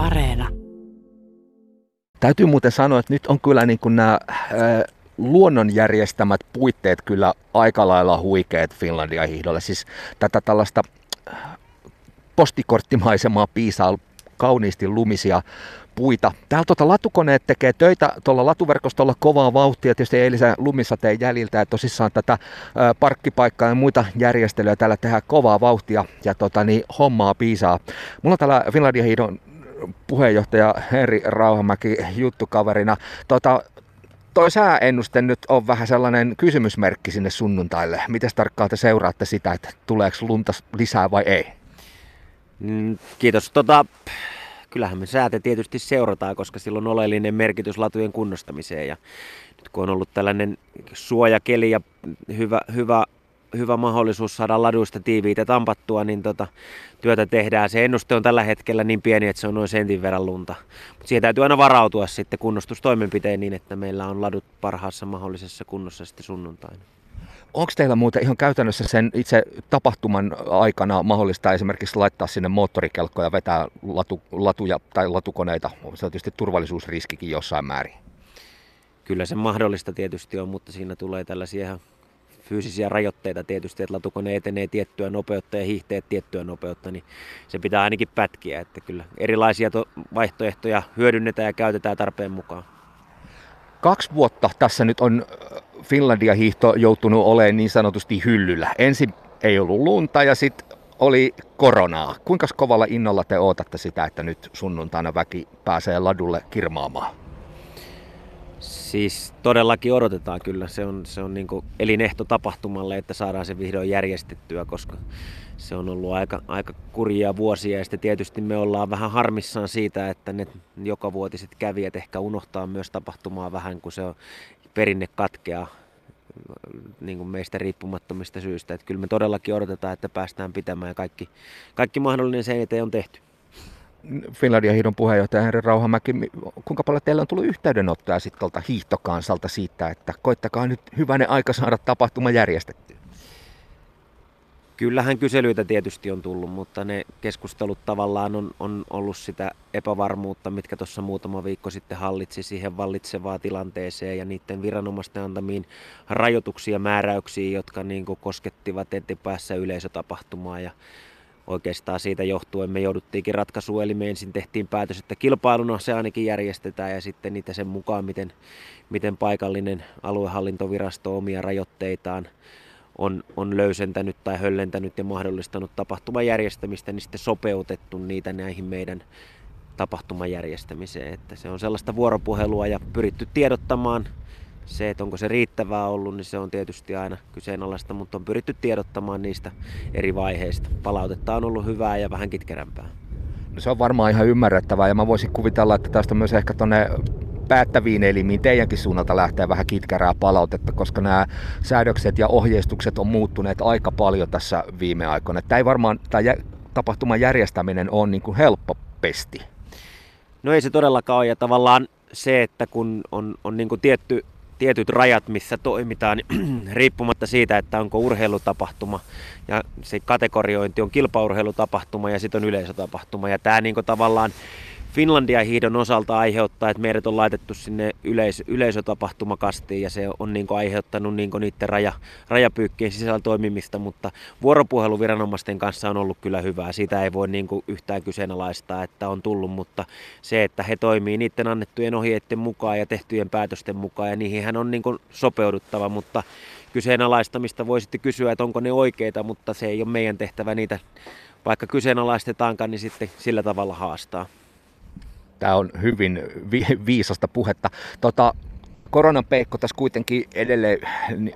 Areena. Täytyy muuten sanoa, että nyt on kyllä niin kuin nämä ää, luonnon järjestämät puitteet kyllä aika lailla huikeat Finlandia hiihdolle. Siis tätä tällaista postikorttimaisemaa piisaa kauniisti lumisia puita. Täällä tuota latukoneet tekee töitä tuolla latuverkostolla kovaa vauhtia, tietysti eilisen lumisateen jäljiltä, ja tosissaan tätä parkkipaikkaa ja muita järjestelyjä täällä tehdään kovaa vauhtia, ja tota, niin, hommaa piisaa. Mulla on täällä Finlandia hiidon puheenjohtaja Henri Rauhamäki juttukaverina. Tota, toi sääennuste nyt on vähän sellainen kysymysmerkki sinne sunnuntaille. Miten tarkkaan te seuraatte sitä, että tuleeko lunta lisää vai ei? Mm, kiitos. Tota, kyllähän me säätä tietysti seurataan, koska sillä on oleellinen merkitys latujen kunnostamiseen. Ja nyt kun on ollut tällainen suojakeli ja hyvä, hyvä, hyvä mahdollisuus saada laduista tiiviitä tampattua, niin tota, työtä tehdään. Se ennuste on tällä hetkellä niin pieni, että se on noin sentin verran lunta. Mutta siihen täytyy aina varautua sitten kunnostustoimenpiteen niin, että meillä on ladut parhaassa mahdollisessa kunnossa sitten sunnuntaina. Onko teillä muuten ihan käytännössä sen itse tapahtuman aikana mahdollista esimerkiksi laittaa sinne moottorikelkkoja ja vetää latu, latuja tai latukoneita? Se on tietysti turvallisuusriskikin jossain määrin. Kyllä se mahdollista tietysti on, mutta siinä tulee tällaisia ihan fyysisiä rajoitteita tietysti, että latukone etenee tiettyä nopeutta ja hiihteet tiettyä nopeutta, niin se pitää ainakin pätkiä. Että kyllä erilaisia vaihtoehtoja hyödynnetään ja käytetään tarpeen mukaan. Kaksi vuotta tässä nyt on Finlandia hiihto joutunut olemaan niin sanotusti hyllyllä. Ensin ei ollut lunta ja sitten oli koronaa. Kuinka kovalla innolla te odotatte sitä, että nyt sunnuntaina väki pääsee ladulle kirmaamaan? Siis todellakin odotetaan kyllä. Se on, se on niin elinehto tapahtumalle, että saadaan se vihdoin järjestettyä, koska se on ollut aika, aika kurjia vuosia ja sitten tietysti me ollaan vähän harmissaan siitä, että ne jokavuotiset kävijät ehkä unohtaa myös tapahtumaa vähän, kun se on perinne katkeaa niin kuin meistä riippumattomista syistä. Että kyllä me todellakin odotetaan, että päästään pitämään ja kaikki, kaikki mahdollinen sen eteen on tehty. Finlandia hiidon puheenjohtaja Henri Rauhamäki, kuinka paljon teillä on tullut yhteydenottoja sitten tuolta hiihtokansalta siitä, että koittakaa nyt hyvänen aika saada tapahtuma järjestettyä? Kyllähän kyselyitä tietysti on tullut, mutta ne keskustelut tavallaan on, on ollut sitä epävarmuutta, mitkä tuossa muutama viikko sitten hallitsi siihen vallitsevaa tilanteeseen ja niiden viranomaisten antamiin rajoituksia ja määräyksiin, jotka niin koskettivat etipäässä yleisötapahtumaa. Ja oikeastaan siitä johtuen me jouduttiinkin ratkaisuun, eli me ensin tehtiin päätös, että kilpailuna se ainakin järjestetään ja sitten niitä sen mukaan, miten, miten paikallinen aluehallintovirasto omia rajoitteitaan on, on löysentänyt tai höllentänyt ja mahdollistanut tapahtuman järjestämistä, niin sitten sopeutettu niitä näihin meidän tapahtuman järjestämiseen. Että se on sellaista vuoropuhelua ja pyritty tiedottamaan se, että onko se riittävää ollut, niin se on tietysti aina kyseenalaista, mutta on pyritty tiedottamaan niistä eri vaiheista. Palautetta on ollut hyvää ja vähän kitkerämpää. No se on varmaan ihan ymmärrettävää ja mä voisin kuvitella, että tästä myös ehkä tuonne päättäviin elimiin teidänkin suunnalta lähtee vähän kitkärää palautetta, koska nämä säädökset ja ohjeistukset on muuttuneet aika paljon tässä viime aikoina. Tämä ei varmaan, tämä tapahtuman järjestäminen on niin kuin helppo pesti. No ei se todellakaan ole ja tavallaan se, että kun on, on niin kuin tietty, tietyt rajat, missä toimitaan, riippumatta siitä, että onko urheilutapahtuma ja se kategoriointi on kilpaurheilutapahtuma ja sitten on yleisötapahtuma. Ja tämä niin tavallaan Finlandia hiidon osalta aiheuttaa, että meidät on laitettu sinne yleis- yleisötapahtumakastiin ja se on niin aiheuttanut niin niiden raja, rajapyykkien sisällä toimimista, mutta vuoropuhelu viranomaisten kanssa on ollut kyllä hyvää. Sitä ei voi niin yhtään kyseenalaistaa, että on tullut, mutta se, että he toimii niiden annettujen ohjeiden mukaan ja tehtyjen päätösten mukaan ja niihin on niin sopeuduttava, mutta kyseenalaistamista voi sitten kysyä, että onko ne oikeita, mutta se ei ole meidän tehtävä niitä vaikka kyseenalaistetaankaan, niin sitten sillä tavalla haastaa. Tämä on hyvin vi- viisasta puhetta. Tota, koronan peikko tässä kuitenkin edelleen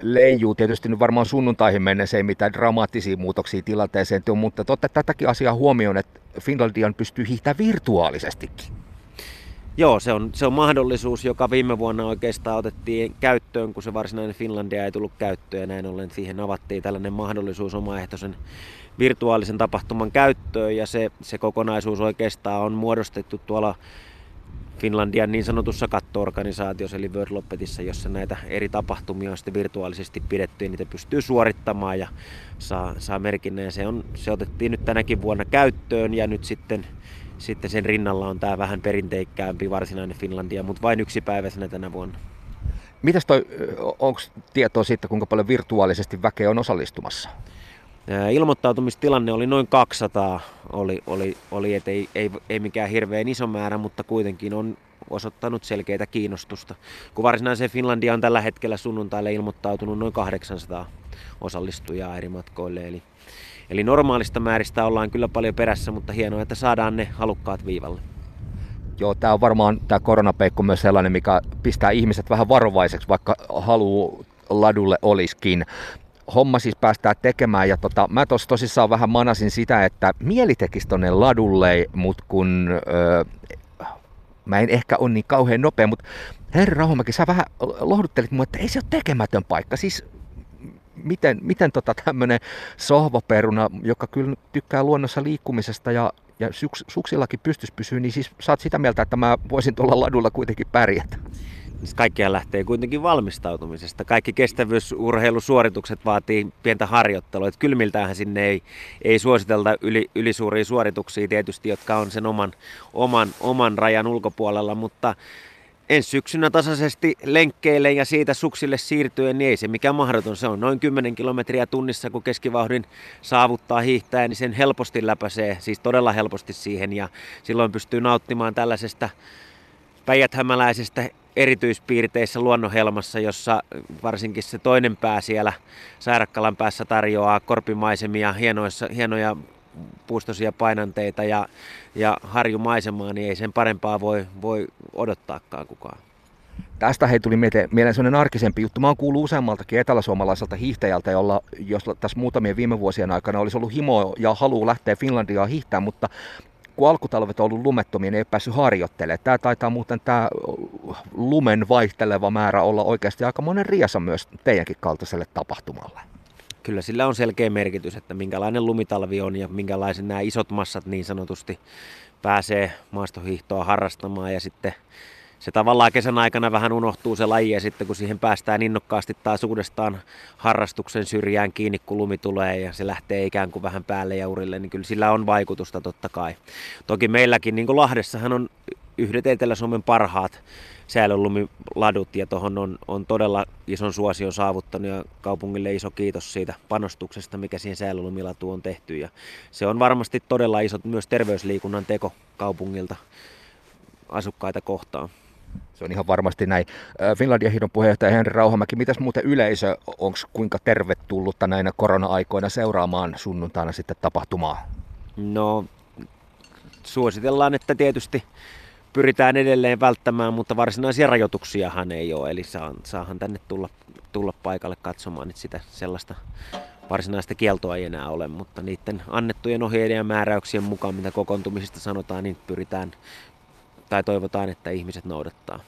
leijuu. Tietysti nyt varmaan sunnuntaihin mennessä ei mitään dramaattisia muutoksia tilanteeseen tule, mutta totta tätäkin asiaa huomioon, että Finlandian pystyy hiihtämään virtuaalisestikin. Joo, se on, se on mahdollisuus, joka viime vuonna oikeastaan otettiin käyttöön, kun se varsinainen Finlandia ei tullut käyttöön ja näin ollen siihen avattiin tällainen mahdollisuus omaehtoisen virtuaalisen tapahtuman käyttöön ja se, se kokonaisuus oikeastaan on muodostettu tuolla Finlandian niin sanotussa kattoorganisaatiossa eli World Loppetissa, jossa näitä eri tapahtumia on sitten virtuaalisesti pidetty ja niitä pystyy suorittamaan ja saa, saa merkinnän. Se, on, se otettiin nyt tänäkin vuonna käyttöön ja nyt sitten, sitten sen rinnalla on tämä vähän perinteikkäämpi varsinainen Finlandia, mutta vain yksi päiväisenä tänä vuonna. Mitäs toi, onko tietoa siitä, kuinka paljon virtuaalisesti väkeä on osallistumassa? Ilmoittautumistilanne oli noin 200, oli, oli, oli et ei, ei, ei mikään hirveän iso määrä, mutta kuitenkin on osoittanut selkeitä kiinnostusta. Kun varsinaiseen Finlandia on tällä hetkellä sunnuntaille ilmoittautunut noin 800 osallistujaa eri matkoille. Eli, eli normaalista määristä ollaan kyllä paljon perässä, mutta hienoa, että saadaan ne halukkaat viivalle. Joo, tämä on varmaan tämä koronapeikko myös sellainen, mikä pistää ihmiset vähän varovaiseksi, vaikka halu ladulle olisikin homma siis päästään tekemään. Ja tota, mä tos tosissaan vähän manasin sitä, että mieli tekisi tonne ladulle, mutta kun öö, mä en ehkä ole niin kauhean nopea, mutta herra Rahomäki, sä vähän lohduttelit mua, että ei se ole tekemätön paikka. Siis miten, miten tota tämmöinen sohvaperuna, joka kyllä tykkää luonnossa liikkumisesta ja, ja suks, suksillakin pystys pysyä, niin siis oot sitä mieltä, että mä voisin tuolla ladulla kuitenkin pärjätä niin kaikkia lähtee kuitenkin valmistautumisesta. Kaikki kestävyysurheilusuoritukset vaatii pientä harjoittelua. Että kylmiltäänhän sinne ei, ei suositelta yli, ylisuuria suorituksia tietysti, jotka on sen oman, oman, oman rajan ulkopuolella, mutta ensi syksynä tasaisesti lenkkeille ja siitä suksille siirtyen, niin ei se mikään mahdoton. Se on noin 10 kilometriä tunnissa, kun keskivauhdin saavuttaa hiihtäen, niin sen helposti läpäisee, siis todella helposti siihen ja silloin pystyy nauttimaan tällaisesta päijäthämäläisestä erityispiirteissä luonnonhelmassa, jossa varsinkin se toinen pää siellä Sairakkalan päässä tarjoaa korpimaisemia, hienoissa, hienoja puustoisia painanteita ja, ja harjumaisemaa, niin ei sen parempaa voi, voi odottaakaan kukaan. Tästä hei tuli mieleen sellainen arkisempi juttu. Mä oon kuullut useammaltakin eteläsuomalaiselta hiihtäjältä, jolla, jos tässä muutamien viime vuosien aikana olisi ollut himo ja halu lähteä Finlandiaan hiihtää, mutta kun alkutalvet on ollut lumettomia, niin ei päässyt harjoittelemaan. Tämä taitaa muuten tämä lumen vaihteleva määrä olla oikeasti aika monen riasa myös teidänkin kaltaiselle tapahtumalle. Kyllä sillä on selkeä merkitys, että minkälainen lumitalvi on ja minkälaisen nämä isot massat niin sanotusti pääsee maastohiihtoa harrastamaan ja sitten se tavallaan kesän aikana vähän unohtuu se laji ja sitten kun siihen päästään innokkaasti taas uudestaan harrastuksen syrjään kiinni, kun lumi tulee ja se lähtee ikään kuin vähän päälle ja urille, niin kyllä sillä on vaikutusta totta kai. Toki meilläkin, niin kuin Lahdessahan on yhdet Etelä-Suomen parhaat säilölumiladut ja tuohon on, on todella ison suosion saavuttanut ja kaupungille iso kiitos siitä panostuksesta, mikä siihen säilölumilatuun on tehty ja se on varmasti todella iso myös terveysliikunnan teko kaupungilta asukkaita kohtaan. Se on ihan varmasti näin. Finlandia hiidon puheenjohtaja Henri Rauhamäki, mitäs muuten yleisö, onko kuinka tervetullutta näinä korona-aikoina seuraamaan sunnuntaina sitten tapahtumaa? No, suositellaan, että tietysti pyritään edelleen välttämään, mutta varsinaisia rajoituksiahan ei ole, eli saahan tänne tulla, tulla paikalle katsomaan, että sitä sellaista varsinaista kieltoa ei enää ole, mutta niiden annettujen ohjeiden ja määräyksien mukaan, mitä kokoontumisista sanotaan, niin pyritään tai toivotaan, että ihmiset noudattaa.